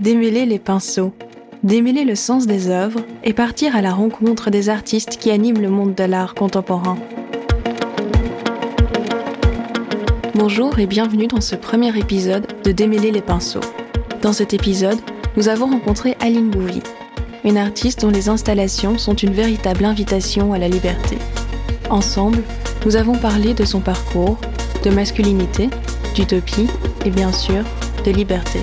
démêler les pinceaux, démêler le sens des œuvres et partir à la rencontre des artistes qui animent le monde de l'art contemporain. Bonjour et bienvenue dans ce premier épisode de Démêler les pinceaux. Dans cet épisode, nous avons rencontré Aline Bouvy, une artiste dont les installations sont une véritable invitation à la liberté. Ensemble, nous avons parlé de son parcours, de masculinité, d'utopie et bien sûr de liberté.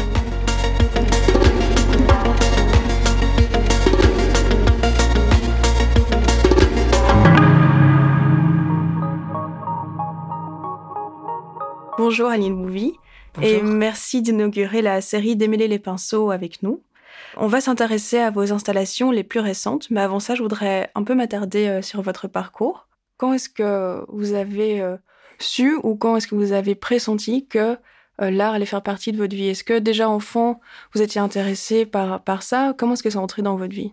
Bonjour Aline Bouvy et merci d'inaugurer la série Démêler les pinceaux avec nous. On va s'intéresser à vos installations les plus récentes, mais avant ça, je voudrais un peu m'attarder euh, sur votre parcours. Quand est-ce que vous avez euh, su ou quand est-ce que vous avez pressenti que euh, l'art allait faire partie de votre vie? Est-ce que déjà enfant, vous étiez intéressé par, par ça? Comment est-ce que ça entrait dans votre vie?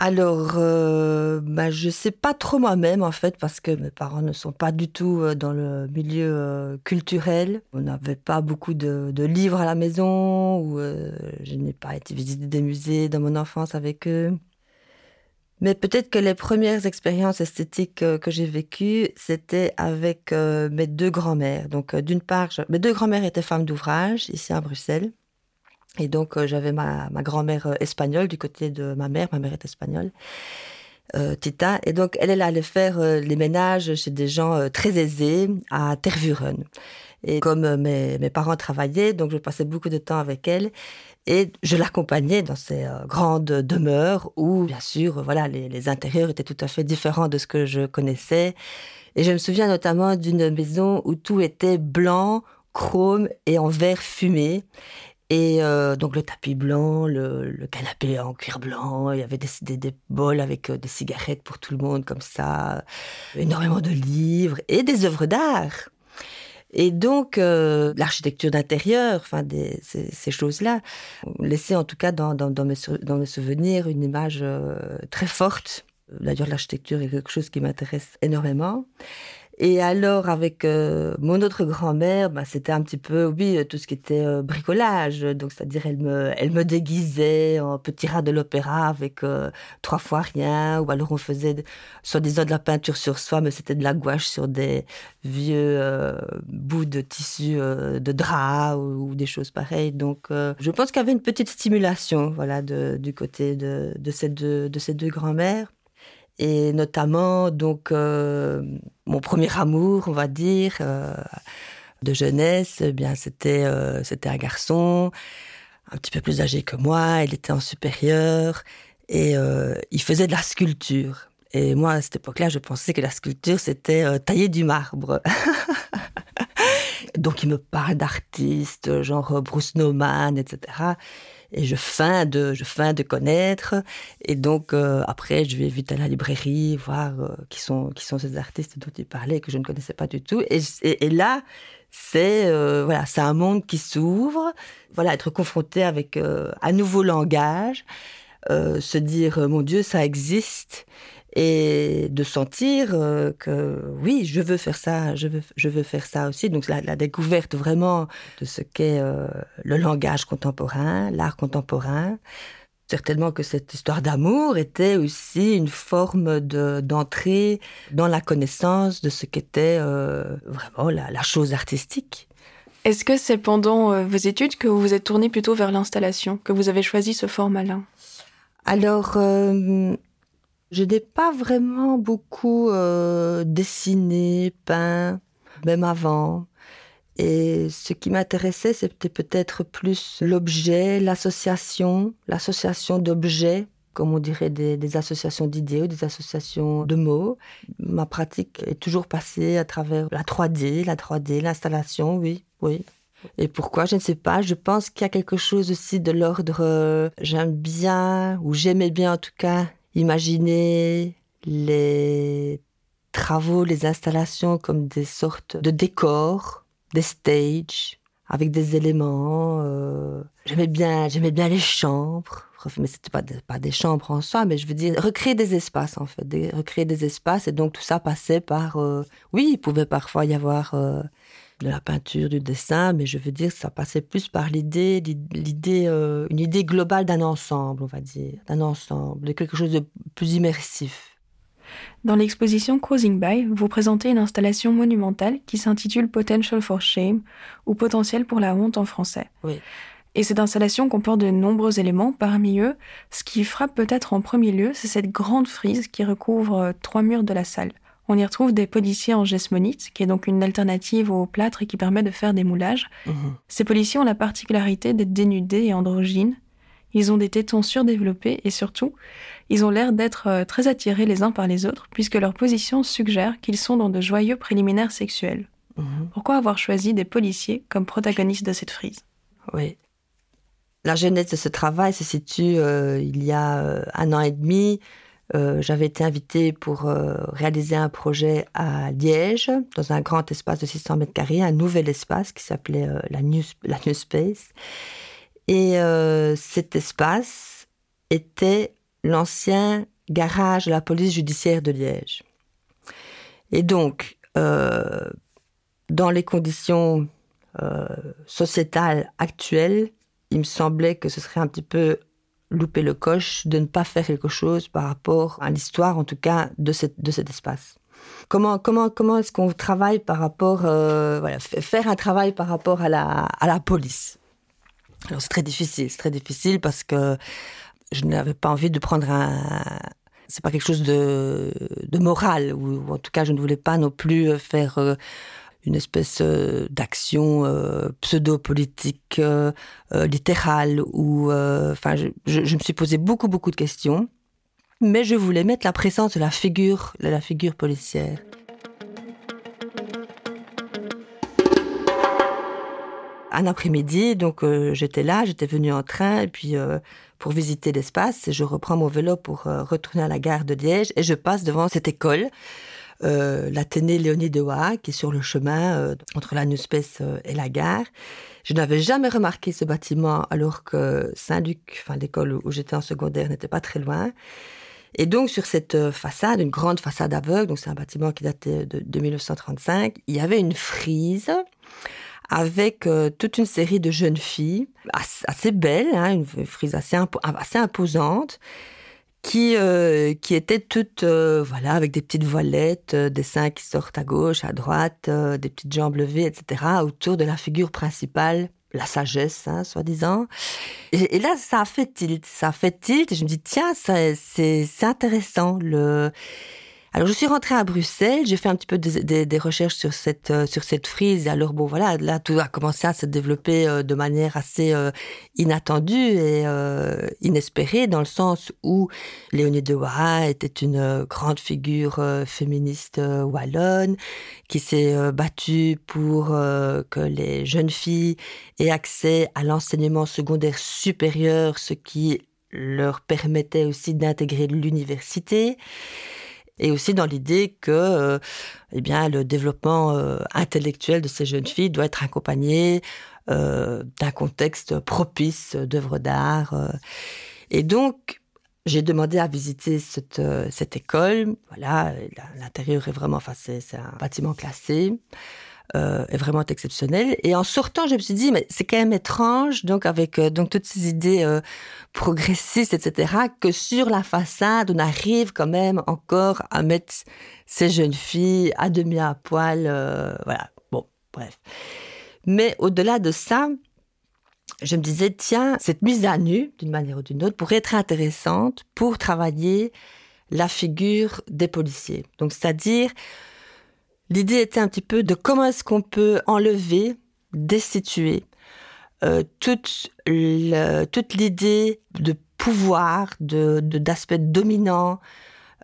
Alors, euh, bah, je sais pas trop moi-même en fait parce que mes parents ne sont pas du tout euh, dans le milieu euh, culturel. On n'avait pas beaucoup de, livres à la maison ou je n'ai pas été visiter des musées dans mon enfance avec eux. Mais peut-être que les premières expériences esthétiques que j'ai vécues, c'était avec mes deux grands-mères. Donc, d'une part, mes deux grands-mères étaient femmes d'ouvrage ici à Bruxelles. Et donc, euh, j'avais ma, grand-mère euh, espagnole du côté de ma mère. Ma mère est espagnole. Euh, Tita. Et donc, elle, elle allait faire les ménages chez des gens très aisés à Tervuren. Et comme mes, mes, parents travaillaient, donc je passais beaucoup de temps avec elle. Et je l'accompagnais dans ces grandes demeures où, bien sûr, voilà, les, les, intérieurs étaient tout à fait différents de ce que je connaissais. Et je me souviens notamment d'une maison où tout était blanc, chrome et en verre fumé. Et euh, donc le tapis blanc, le, canapé en cuir blanc, il y avait des, des, bols avec euh, des cigarettes pour tout le monde comme ça, énormément de livres et des œuvres d'art. Et donc euh, l'architecture d'intérieur, enfin ces, choses-là, laissait en tout cas dans, mes, dans mes souvenirs une image très forte. D'ailleurs l'architecture est quelque chose qui m'intéresse énormément. Et alors, avec euh, mon autre grand-mère, bah, c'était un petit peu, oui, tout ce qui était euh, bricolage. Donc, c'est-à-dire, elle me, elle me déguisait en petit rat de l'opéra avec euh, trois fois rien. Ou alors, on faisait, soi-disant, de la peinture sur soi, mais c'était de la gouache sur des vieux bouts de tissu de drap ou, des choses pareilles. Donc, je pense qu'il y avait une petite stimulation, voilà, de, du côté de, de ces deux, de ces deux grand-mères et notamment donc euh, mon premier amour, on va dire, euh, de jeunesse, eh bien c'était euh, c'était un garçon un petit peu plus âgé que moi, il était en supérieur et il faisait de la sculpture. Et moi à cette époque-là, je pensais que la sculpture c'était tailler du marbre. Donc il me parle d'artistes genre Bruce Nauman, etc et je feins de je de connaître. Et donc euh, après je vais vite à la librairie voir euh, qui sont qui sont ces artistes dont il parlait que je ne connaissais pas du tout. Et, et, là c'est euh, voilà c'est un monde qui s'ouvre. Voilà être confronté avec un nouveau langage se dire mon dieu ça existe et de sentir euh, que oui, je veux faire ça, je veux, je veux faire ça aussi. Donc la, la découverte vraiment de ce qu'est euh, le langage contemporain, l'art contemporain. Certainement que cette histoire d'amour était aussi une forme d'entrée dans la connaissance de ce qu'était euh, vraiment la, la, chose artistique. Est-ce que c'est pendant vos études que vous vous êtes tourné plutôt vers l'installation, que vous avez choisi ce format-là? Alors, je n'ai pas vraiment beaucoup euh, dessiné, peint, même avant. Et ce qui m'intéressait, c'était peut-être plus l'objet, l'association, l'association d'objets, comme on dirait des, associations d'idées ou des associations de mots. Ma pratique est toujours passée à travers la 3D, la 3D, l'installation, oui, oui. Et pourquoi Je ne sais pas. Je pense qu'il y a quelque chose aussi de l'ordre. Euh, j'aime bien, ou j'aimais bien en tout cas, imaginer les travaux, les installations comme des sortes de décors, des stages avec des éléments. Euh, j'aimais bien, j'aimais bien les chambres, mais c'était pas pas des chambres en soi, mais je veux dire recréer des espaces en fait, recréer des espaces et donc tout ça passait par. Euh, oui, il pouvait parfois y avoir euh, de la peinture, du dessin, mais je veux dire, ça passait plus par l'idée, l'idée, euh, une idée globale d'un ensemble, on va dire, d'un ensemble, de quelque chose de plus immersif. Dans l'exposition Cruising By, vous présentez une installation monumentale qui s'intitule Potential for Shame, ou Potentiel pour la honte en français. Oui. Et cette installation comporte de nombreux éléments. Parmi eux, ce qui frappe peut-être en premier lieu, c'est cette grande frise qui recouvre euh, trois murs de la salle. On y retrouve des policiers en gesmonite, qui est donc une alternative au plâtre et qui permet de faire des moulages. Mhm. Ces policiers ont la particularité d'être dénudés et androgynes. Ils ont des tétons surdéveloppés et surtout, ils ont l'air d'être euh, très attirés les uns par les autres, puisque leur position suggère qu'ils sont dans de joyeux préliminaires sexuels. Mhm. Pourquoi avoir choisi des policiers comme protagonistes de cette frise? Oui. La genèse de ce travail se situe euh, il y a euh, un an et demi. J'avais été invitée pour réaliser un projet à Liège, dans un grand espace de 600 mètres carrés, un nouvel espace qui s'appelait la, New, la New Space. Et cet espace était l'ancien garage de la police judiciaire de Liège. Et donc, euh, dans les conditions euh, sociétales actuelles, il me semblait que ce serait un petit peu louper le coche de ne pas faire quelque chose par rapport à l'histoire, en tout cas, de, cette, de cet espace. Comment, comment, comment est-ce qu'on travaille par rapport, euh, voilà, faire un travail par rapport à la, à la police? Alors c'est très difficile, c'est très difficile parce que je n'avais pas envie de prendre un. C'est pas quelque chose de, de moral, ou, en tout cas, je ne voulais pas non plus euh, faire euh, une espèce euh, d'action pseudo-politique, littérale, ou. Enfin, je, me suis posé beaucoup, beaucoup de questions, mais je voulais mettre la présence de la figure, de la figure policière. un après-midi, donc j'étais là, j'étais venue en train, et puis pour visiter l'espace. Je reprends mon vélo pour euh, retourner à la gare de Liège et je passe devant cette école, euh, l'Athénée Léonie de Waha, qui est sur le chemin euh, entre la Nuspès euh, et la gare. Je n'avais jamais remarqué ce bâtiment alors que Saint-Luc, enfin l'école où j'étais en secondaire, n'était pas très loin. Et donc sur cette façade, une grande façade aveugle, donc c'est un bâtiment qui datait de, de 1935, il y avait une frise avec euh, toute une série de jeunes filles assez, belles, hein, une frise assez imposante, qui, euh, qui étaient toutes, euh, voilà, avec des petites voilettes, des seins qui sortent à gauche, à droite, des petites jambes levées, etc., autour de la figure principale, la sagesse, hein, soi-disant. Et, et, là, ça a fait tilt, ça a fait tilt, et je me dis, tiens, c'est intéressant, le alors je suis rentrée à Bruxelles, j'ai fait un petit peu des, recherches sur cette euh, sur cette frise. Alors bon voilà, là tout a commencé à se développer euh, de manière assez euh, inattendue et inespérée, dans le sens où Léonie de Waha était une grande figure féministe wallonne qui s'est battue pour que les jeunes filles aient accès à l'enseignement secondaire supérieur, ce qui leur permettait aussi d'intégrer l'université et aussi dans l'idée que euh, eh bien le développement euh, intellectuel de ces jeunes filles doit être accompagné euh, d'un contexte propice d'œuvres d'art et donc j'ai demandé à visiter cette, cette école. Voilà l'intérieur est vraiment enfin c'est un bâtiment classé euh, est vraiment exceptionnel. Et en sortant, je me suis dit, mais c'est quand même étrange, donc avec euh, donc toutes ces idées euh, progressistes, etc., que sur la façade, on arrive quand même encore à mettre ces jeunes filles à demi à poil. voilà, bon, bref. Mais au-delà de ça, je me disais, tiens, cette mise à nu, d'une manière ou d'une autre, pourrait être intéressante pour travailler la figure des policiers. Donc, c'est-à-dire L'idée était un petit peu de comment est-ce qu'on peut enlever, destituer euh, toute l'idée de pouvoir, de d'aspect dominant,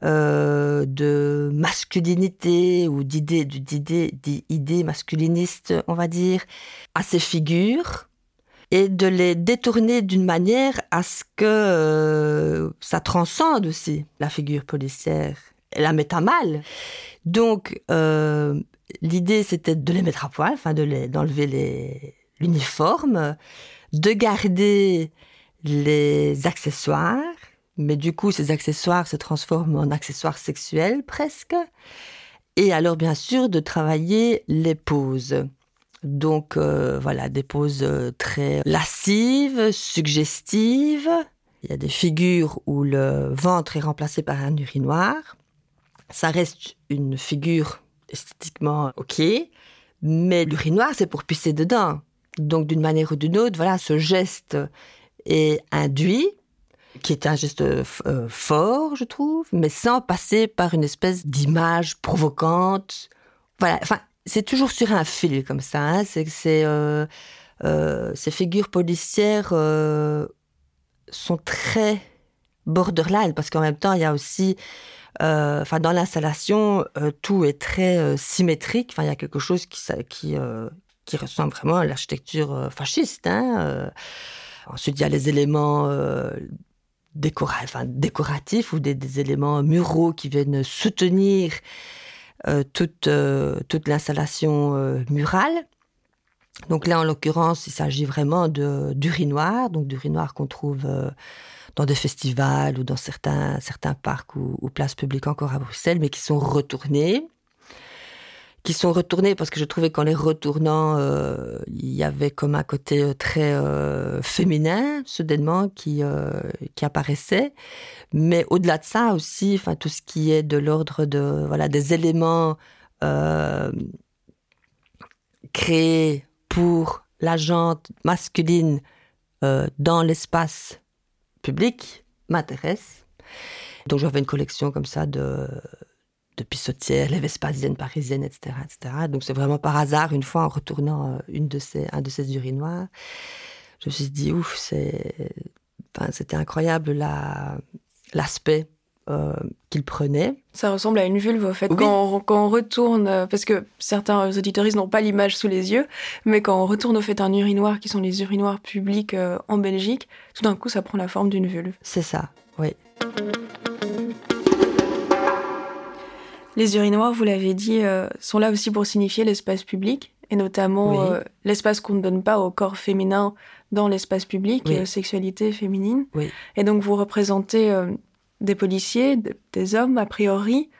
euh, de masculinité ou d'idées d'idées masculinistes, on va dire, à ces figures et de les détourner d'une manière à ce que euh, ça transcende aussi la figure policière, la met à mal. Donc, euh, l'idée, c'était de les mettre à poil, enfin, de d'enlever l'uniforme, de garder les accessoires, mais du coup, ces accessoires se transforment en accessoires sexuels presque. Et alors, bien sûr, de travailler les poses. Donc voilà, des poses très lascives, suggestives. Il y a des figures où le ventre est remplacé par un urinoir. Ça reste une figure esthétiquement ok, mais l'urinoir, c'est pour pisser dedans. Donc, d'une manière ou d'une autre, voilà, ce geste est induit, qui est un geste euh, fort, je trouve, mais sans passer par une espèce d'image provocante. Voilà, enfin, c'est toujours sur un fil comme ça. Hein. Euh, euh, ces figures policières sont très borderline parce qu'en même temps, il y a aussi enfin, dans l'installation, euh, tout est très euh, symétrique. Enfin, il y a quelque chose qui, qui, ressemble vraiment à l'architecture fasciste. Hein, Ensuite, il y a les éléments décoratifs ou des, éléments muraux qui viennent soutenir toute, toute l'installation murale. Donc là, en l'occurrence, il s'agit vraiment d'urinoir, donc d'urinoir qu'on trouve dans des festivals ou dans certains, certains parcs ou, places publiques encore à Bruxelles, mais qui sont retournés. Qui sont retournés parce que je trouvais qu'en les retournant, euh, il y avait comme un côté euh, très euh, féminin, soudainement, qui, qui apparaissait. Mais au-delà de ça aussi, enfin, tout ce qui est de l'ordre de, voilà, des éléments créés pour la jante masculine dans l'espace public m'intéresse. Donc j'avais une collection comme ça de, de pissotières, les Vespasiennes parisiennes, etc., etc. Donc c'est vraiment par hasard, une fois en retournant euh, une de ces, un de ces urinoirs, je me suis dit, ouf, c'est, c'était incroyable la, l'aspect qu'il prenait. Ça ressemble à une vulve, au fait. Quand, on, retourne, euh, parce que certains auditoristes n'ont pas l'image sous les yeux, mais quand on retourne au fait un urinoir, qui sont les urinoirs publics euh, en Belgique, tout d'un coup, ça prend la forme d'une vulve. C'est ça, oui. Les urinoirs, vous l'avez dit, sont là aussi pour signifier l'espace public, et notamment l'espace qu'on ne donne pas au corps féminin dans l'espace public et aux sexualités féminines. Et donc, vous représentez des policiers, des hommes a priori.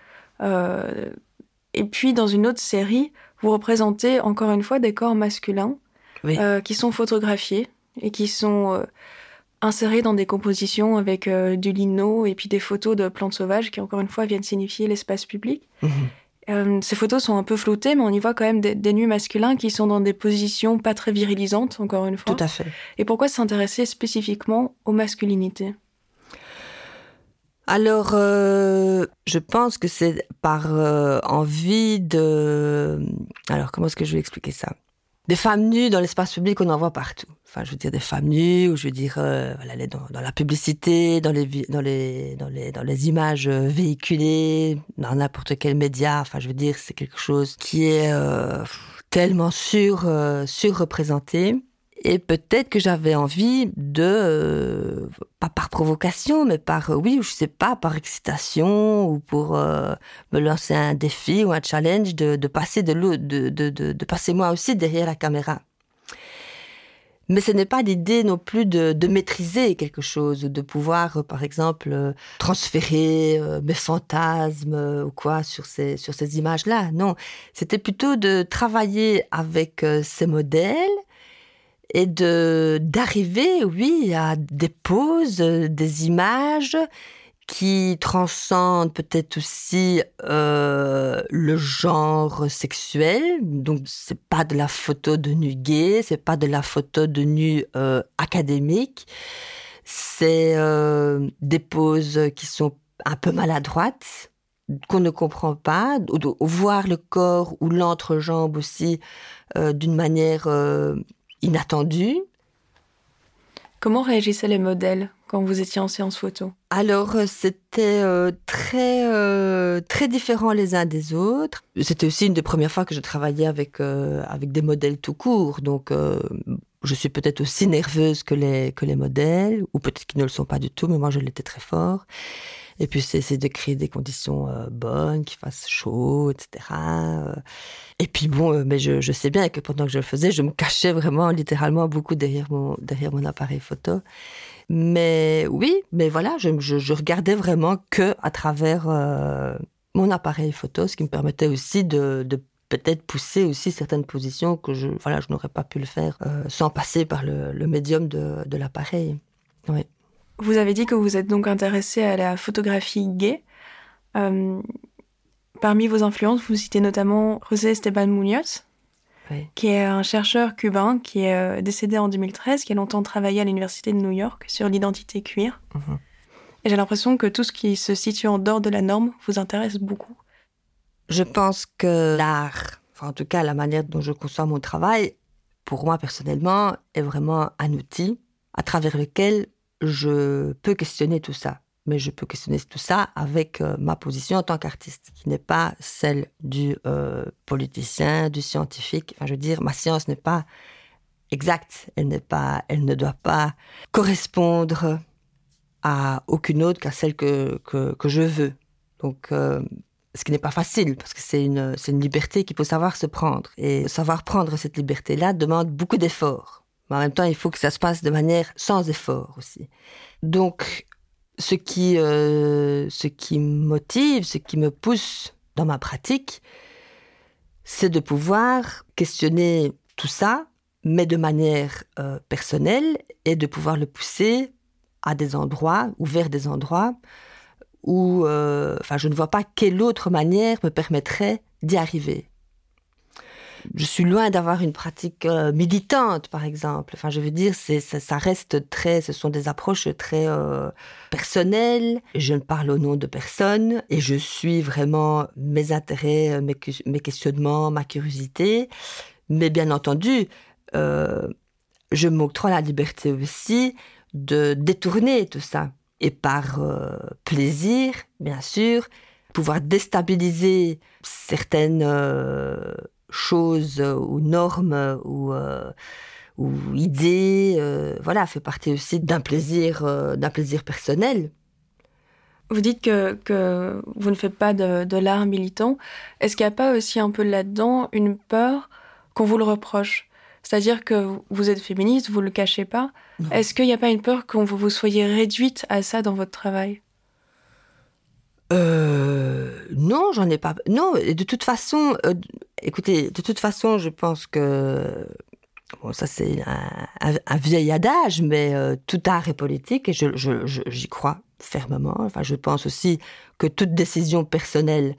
Euh, et puis dans une autre série, vous représentez encore une fois des corps masculins euh, qui sont photographiés et qui sont euh, insérés dans des compositions avec du lino et puis des photos de plantes sauvages qui encore une fois viennent signifier l'espace public. Mhm. ces photos sont un peu floutées, mais on y voit quand même des, des, nus masculins qui sont dans des positions pas très virilisantes, encore une fois. Tout à fait. Et pourquoi s'intéresser spécifiquement aux masculinités? Alors, euh, je pense que c'est par euh, envie de... Alors, comment est-ce que je vais expliquer ça? Des femmes nues dans l'espace public, on en voit partout. Enfin, je veux dire des femmes nues, ou je veux dire euh, voilà, dans, dans, la publicité, dans les, dans les, dans les, dans les images véhiculées, dans n'importe quel média. Enfin, je veux dire, c'est quelque chose qui est tellement sur, surreprésenté. Et peut-être que j'avais envie de, euh, pas par provocation, mais par, euh, oui, je sais pas, par excitation ou pour euh, me lancer un défi ou un challenge de, passer de, de, de, de, passer moi aussi derrière la caméra. Mais ce n'est pas l'idée non plus de, maîtriser quelque chose, ou de pouvoir, par exemple, transférer mes fantasmes ou quoi sur ces, sur ces images-là. Non, c'était plutôt de travailler avec ces modèles et de d'arriver, oui, à des poses, des images qui transcendent peut-être aussi euh, le genre sexuel. Donc c'est pas de la photo de nu gay, c'est pas de la photo de nu euh, académique. C'est euh, des poses qui sont un peu maladroites, qu'on ne comprend pas, ou, voir le corps ou l'entrejambe aussi d'une manière inattendu. Comment réagissaient les modèles quand vous étiez en séance photo? Alors euh, c'était euh, très euh, très différent les uns des autres. C'était aussi une des premières fois que je travaillais avec avec des modèles tout court, donc je suis peut-être aussi nerveuse que les que les modèles, ou peut-être qu'ils ne le sont pas du tout, mais moi je l'étais très fort. Et puis c'est de créer des conditions euh, bonnes, qu'il fasse chaud, etc. Euh. Et puis bon, euh, mais je, sais bien que pendant que je le faisais, je me cachais vraiment littéralement beaucoup derrière mon appareil photo. Mais oui, mais voilà, je, je, regardais vraiment que à travers mon appareil photo, ce qui me permettait aussi de, peut-être pousser aussi certaines positions que je, voilà, je n'aurais pas pu le faire sans passer par le, médium de, de l'appareil. Oui. Vous avez dit que vous êtes donc intéressé à la photographie gay. Euh, parmi vos influences, vous citez notamment José Esteban Muñoz, qui est un chercheur cubain qui est euh, décédé en 2013, qui a longtemps travaillé à l'université de New York sur l'identité cuir. Mhm. Et j'ai l'impression que tout ce qui se situe en dehors de la norme vous intéresse beaucoup. Je pense que l'art, enfin en tout cas la manière dont je conçois mon travail, pour moi personnellement, est vraiment un outil à travers lequel je peux questionner tout ça. Mais je peux questionner tout ça avec euh, ma position en tant qu'artiste, qui n'est pas celle du euh, politicien, du scientifique. Enfin, je veux dire, ma science n'est pas exacte. Elle n'est pas, elle ne doit pas correspondre à aucune autre qu'à celle que, que, je veux. Donc, euh, ce qui n'est pas facile, parce que c'est une, c'est une liberté qu'il faut savoir se prendre. Et savoir prendre cette liberté-là demande beaucoup d'efforts. Mais en même temps, il faut que ça se passe de manière sans effort aussi. Donc, ce qui, euh, ce qui motive, ce qui me pousse dans ma pratique, c'est de pouvoir questionner tout ça, mais de manière euh, personnelle, et de pouvoir le pousser à des endroits ou vers des endroits où, euh, enfin, je ne vois pas quelle autre manière me permettrait d'y arriver je suis loin d'avoir une pratique euh, militante, par exemple. Enfin, je veux dire, ça, reste très, ce sont des approches très euh, personnelles. Je ne parle au nom de personne et je suis vraiment mes intérêts, euh, mes questionnements, ma curiosité. Mais bien entendu, je m'octroie la liberté aussi de détourner tout ça et par plaisir, bien sûr, pouvoir déstabiliser certaines choses euh, ou normes ou euh, ou idées, euh, voilà, fait partie aussi d'un plaisir, d'un plaisir personnel. Vous dites que, que vous ne faites pas de, de l'art militant. Est-ce qu'il n'y a pas aussi un peu là-dedans une peur qu'on vous le reproche? C'est-à-dire que vous êtes féministe, vous ne le cachez pas. Est-ce qu'il n'y a pas une peur qu'on vous, vous soyez réduite à ça dans votre travail? Euh, non, j'en ai pas. Non, de toute façon, euh, écoutez, de toute façon, je pense que bon, ça c'est un, vieil adage, mais euh, tout art est politique et je, j'y crois fermement. Enfin, je pense aussi que toute décision personnelle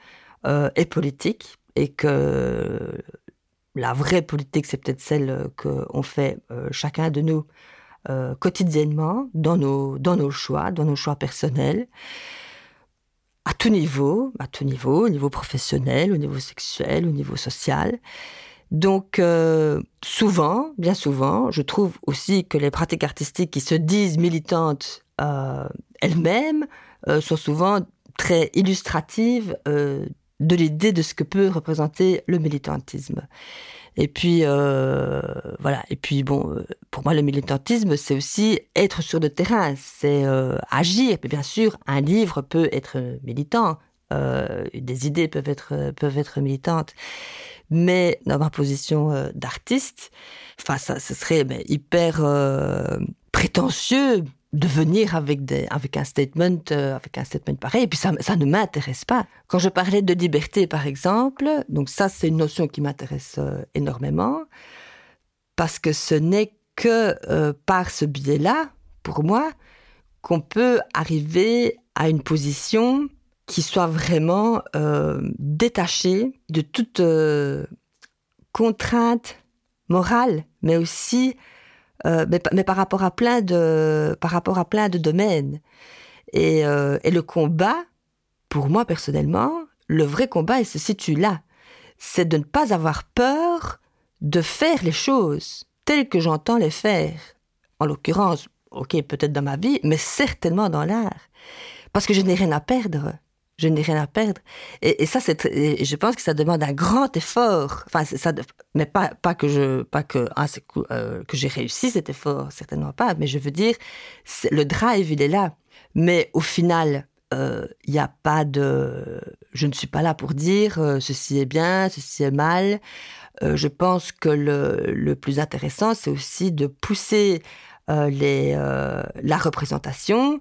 est politique et que la vraie politique, c'est peut-être celle qu'on fait chacun de nous quotidiennement dans nos dans nos choix, dans nos choix personnels à tout niveau, à tout niveau, au niveau professionnel, au niveau sexuel, au niveau social. Donc euh, souvent, bien souvent, je trouve aussi que les pratiques artistiques qui se disent militantes euh, elles-mêmes euh, sont souvent très illustratives de l'idée de ce que peut représenter le militantisme. Et puis euh, voilà. Et puis bon, euh, pour moi, le militantisme, c'est aussi être sur le terrain, c'est euh, agir. Et bien sûr, un livre peut être militant, des idées peuvent être peuvent être militantes. Mais dans ma position d'artiste, enfin ça, ce serait ben, hyper prétentieux de venir avec, des, avec un statement, euh, avec un statement pareil. Et puis ça, ça ne m'intéresse pas. Quand je parlais de liberté, par exemple, donc ça c'est une notion qui m'intéresse euh, énormément parce que ce n'est que euh, par ce biais-là, pour moi, qu'on peut arriver à une position qui soit vraiment détachée de toute contrainte morale, mais aussi euh, mais, par rapport à plein de, par rapport à plein de domaines. Et, euh, et le combat, pour moi personnellement, le vrai combat, il se situe là. C'est de ne pas avoir peur de faire les choses telles que j'entends les faire. En l'occurrence, ok, peut-être dans ma vie, mais certainement dans l'art. Parce que je n'ai rien à perdre je n'ai rien à perdre. Et, ça, c'est, je pense que ça demande un grand effort. Enfin, ça, mais pas, que je, pas que, ah, que j'ai réussi cet effort, certainement pas. Mais je veux dire, le drive, il est là. Mais au final, il euh, n'y a pas de, je ne suis pas là pour dire euh, ceci est bien, ceci est mal. Euh, je pense que le, le plus intéressant, c'est aussi de pousser les, la représentation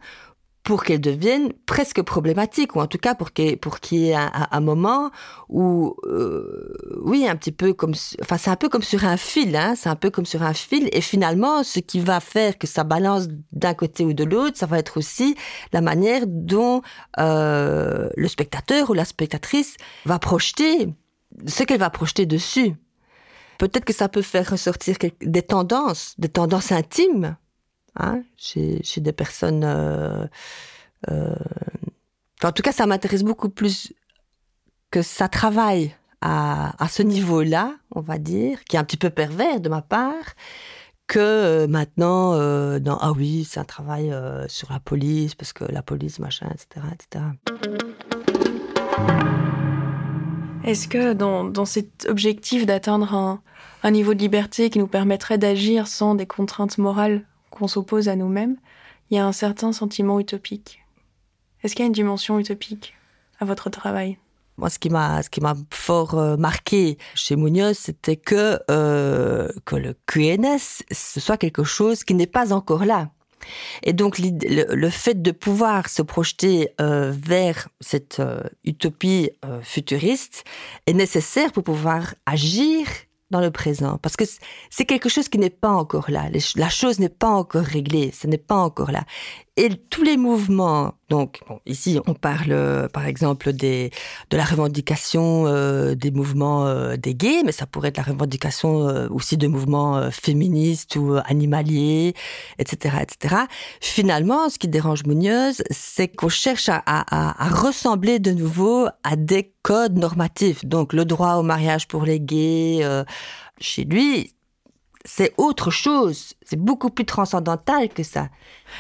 pour qu'elle devienne presque problématique, ou en tout cas pour qu'il pour y ait un, moment où, euh, oui, un petit peu comme, enfin c'est un peu comme sur un fil, hein, c'est un peu comme sur un fil, et finalement ce qui va faire que ça balance d'un côté ou de l'autre, ça va être aussi la manière dont euh, le spectateur ou la spectatrice va projeter ce qu'elle va projeter dessus. Peut-être que ça peut faire ressortir des tendances, des tendances intimes hein, chez, des personnes. Euh, euh, en tout cas, ça m'intéresse beaucoup plus que ça travaille à, ce niveau-là, on va dire, qui est un petit peu pervers de ma part, que euh, maintenant, dans, ah oui, c'est un travail sur la police, parce que la police, machin, etc. etc. Est-ce que dans, dans, cet objectif d'atteindre un, un niveau de liberté qui nous permettrait d'agir sans des contraintes morales qu'on s'oppose à nous-mêmes, il y a un certain sentiment utopique. Est-ce qu'il y a une dimension utopique à votre travail? Moi, ce qui m'a, ce qui m'a fort euh, marqué chez Munoz, c'était que euh, que le QNS ce soit quelque chose qui n'est pas encore là. Et donc le, fait de pouvoir se projeter euh, vers cette utopie futuriste est nécessaire pour pouvoir agir dans le présent, parce que c'est quelque chose qui n'est pas encore là. La chose n'est pas encore réglée, ce n'est pas encore là. Et tous les mouvements, donc bon, ici on parle euh, par exemple des, de la revendication euh, des mouvements euh, des gays, mais ça pourrait être la revendication euh, aussi de mouvements euh, féministes ou animaliers, etc., etc. Finalement, ce qui dérange Munoz, c'est qu'on cherche à, à, à, ressembler de nouveau à des codes normatifs. Donc le droit au mariage pour les gays, chez lui, c'est autre chose. C'est beaucoup plus transcendantal que ça.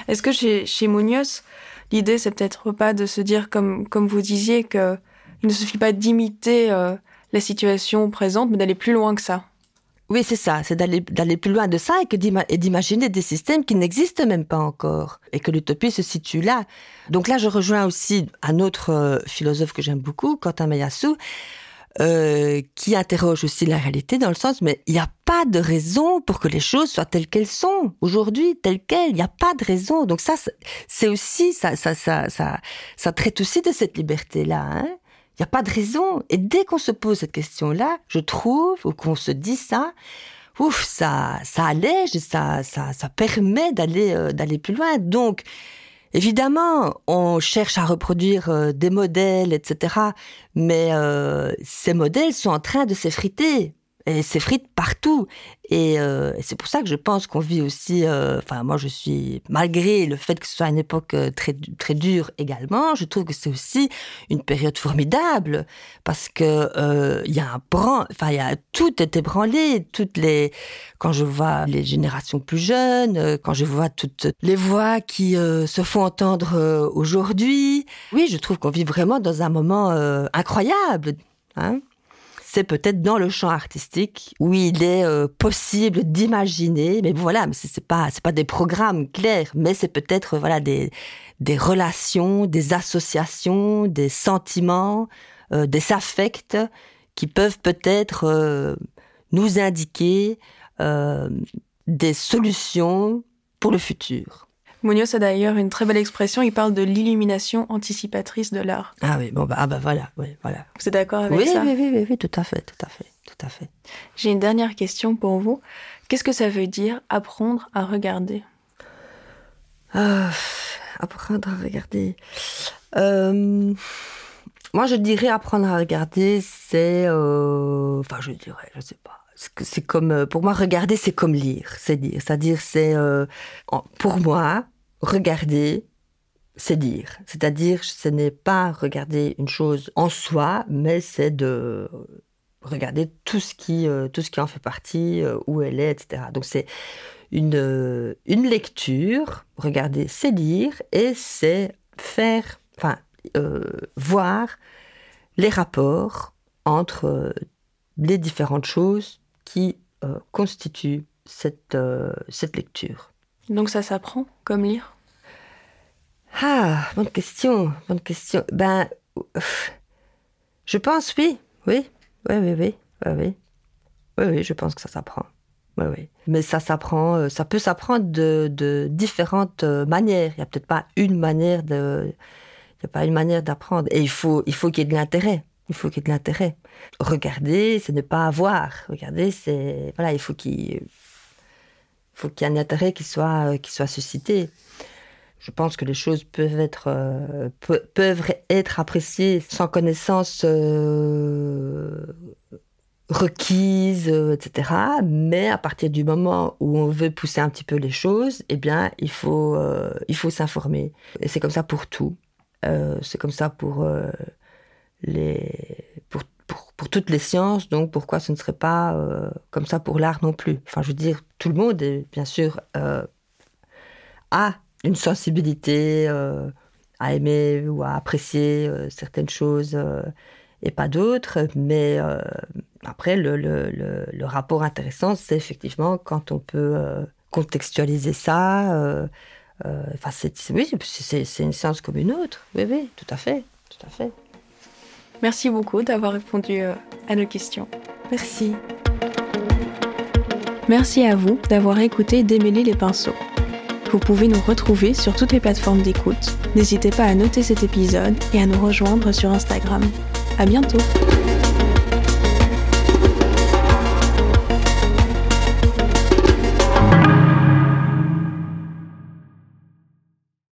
Est-ce que chez, chez Munoz, l'idée, c'est peut-être pas de se dire, comme, comme vous disiez, qu'il ne suffit pas d'imiter euh, la situation présente, mais d'aller plus loin que ça? Oui, c'est ça, c'est d'aller d'aller plus loin de ça et que d'imaginer des systèmes qui n'existent même pas encore et que l'utopie se situe là. Donc là, je rejoins aussi un autre euh, philosophe que j'aime beaucoup, Quentin Meillassoux, euh, qui interroge aussi la réalité dans le sens, mais il n'y a pas de raison pour que les choses soient telles qu'elles sont aujourd'hui, telles quelles. Il n'y a pas de raison. Donc ça, c'est aussi ça, ça, ça, ça, ça traite aussi de cette liberté-là. Hein il n'y a pas de raison. Et dès qu'on se pose cette question-là, je trouve, ou qu'on se dit ça, ouf, ça, ça allège ça, ça, ça permet d'aller, euh, d'aller plus loin. Donc, Évidemment, on cherche à reproduire euh, des modèles, etc. Mais euh, ces modèles sont en train de s'effriter et s'effrite partout. Et, euh, c'est pour ça que je pense qu'on vit aussi. Euh, enfin, moi, je suis malgré le fait que ce soit une époque euh, très très dure également, je trouve que c'est aussi une période formidable parce que euh, il y a un bran, enfin, il y a tout est ébranlé. Toutes les quand je vois les générations plus jeunes, quand je vois toutes les voix qui se font entendre aujourd'hui, oui, je trouve qu'on vit vraiment dans un moment incroyable. Hein c'est peut-être dans le champ artistique où il est euh, possible d'imaginer, mais voilà, mais c'est pas pas des programmes clairs, mais c'est peut-être voilà des des relations, des associations, des sentiments, euh, des affects qui peuvent peut-être euh, nous indiquer euh, des solutions pour le futur. Munoz a d'ailleurs une très belle expression, il parle de l'illumination anticipatrice de l'art. Ah oui, bon bah, ah bah voilà, oui, voilà. Vous êtes d'accord avec oui, ça? oui, oui, oui, oui, tout à fait, tout à fait, tout à fait. J'ai une dernière question pour vous. Qu'est-ce que ça veut dire apprendre à regarder? Euh, Apprendre à regarder. Euh, moi, je dirais apprendre à regarder, c'est, euh, enfin, je dirais, je sais pas c'est comme euh, pour moi regarder c'est comme lire c'est dire c'est à dire c'est euh, pour moi regarder, c'est dire. C'est-à-dire, ce n'est pas regarder une chose en soi, mais c'est de regarder tout ce qui, euh, en fait partie, euh, où elle est, etc. Donc c'est une, euh, une lecture, regarder, c'est lire, et c'est faire, voir les rapports entre les différentes choses qui constituent cette lecture. Donc ça s'apprend comme lire Ah, bonne question, bonne question. Ben, je pense oui, oui, oui, oui, oui, oui, oui, oui, oui je pense que ça s'apprend. Ouais, oui. Mais ça s'apprend, euh, ça peut s'apprendre de, de, différentes euh, manières. Il n'y a peut-être pas une manière de, il y a pas une manière d'apprendre. Et il faut, il faut qu'il y ait de l'intérêt. Il faut qu'il y ait de l'intérêt. Regarder, c'est ne pas avoir. Regarder, c'est, voilà, il faut qu'il, faut qu'il y ait un intérêt qui soit, qui soit suscité. Je pense que les choses peuvent être, euh, peuvent être appréciées sans connaissance euh, requise, euh, etc. Mais à partir du moment où on veut pousser un petit peu les choses, eh bien, il faut, faut s'informer. Et c'est comme ça pour tout. c'est comme ça pour les, pour, pour, toutes les sciences. Donc, pourquoi ce ne serait pas comme ça pour l'art non plus? Enfin, je veux dire, tout le monde, est, bien sûr, a une sensibilité euh, à aimer ou à apprécier euh, certaines choses euh, et pas d'autres. Mais après, le, rapport intéressant, c'est effectivement quand on peut contextualiser ça. Enfin, c'est, oui, c'est, une science comme une autre. Oui, oui, tout à fait, tout à fait. Merci beaucoup d'avoir répondu à nos questions. Merci. Merci à vous d'avoir écouté Démêler les pinceaux. Vous pouvez nous retrouver sur toutes les plateformes d'écoute. N'hésitez pas à noter cet épisode et à nous rejoindre sur Instagram. À bientôt!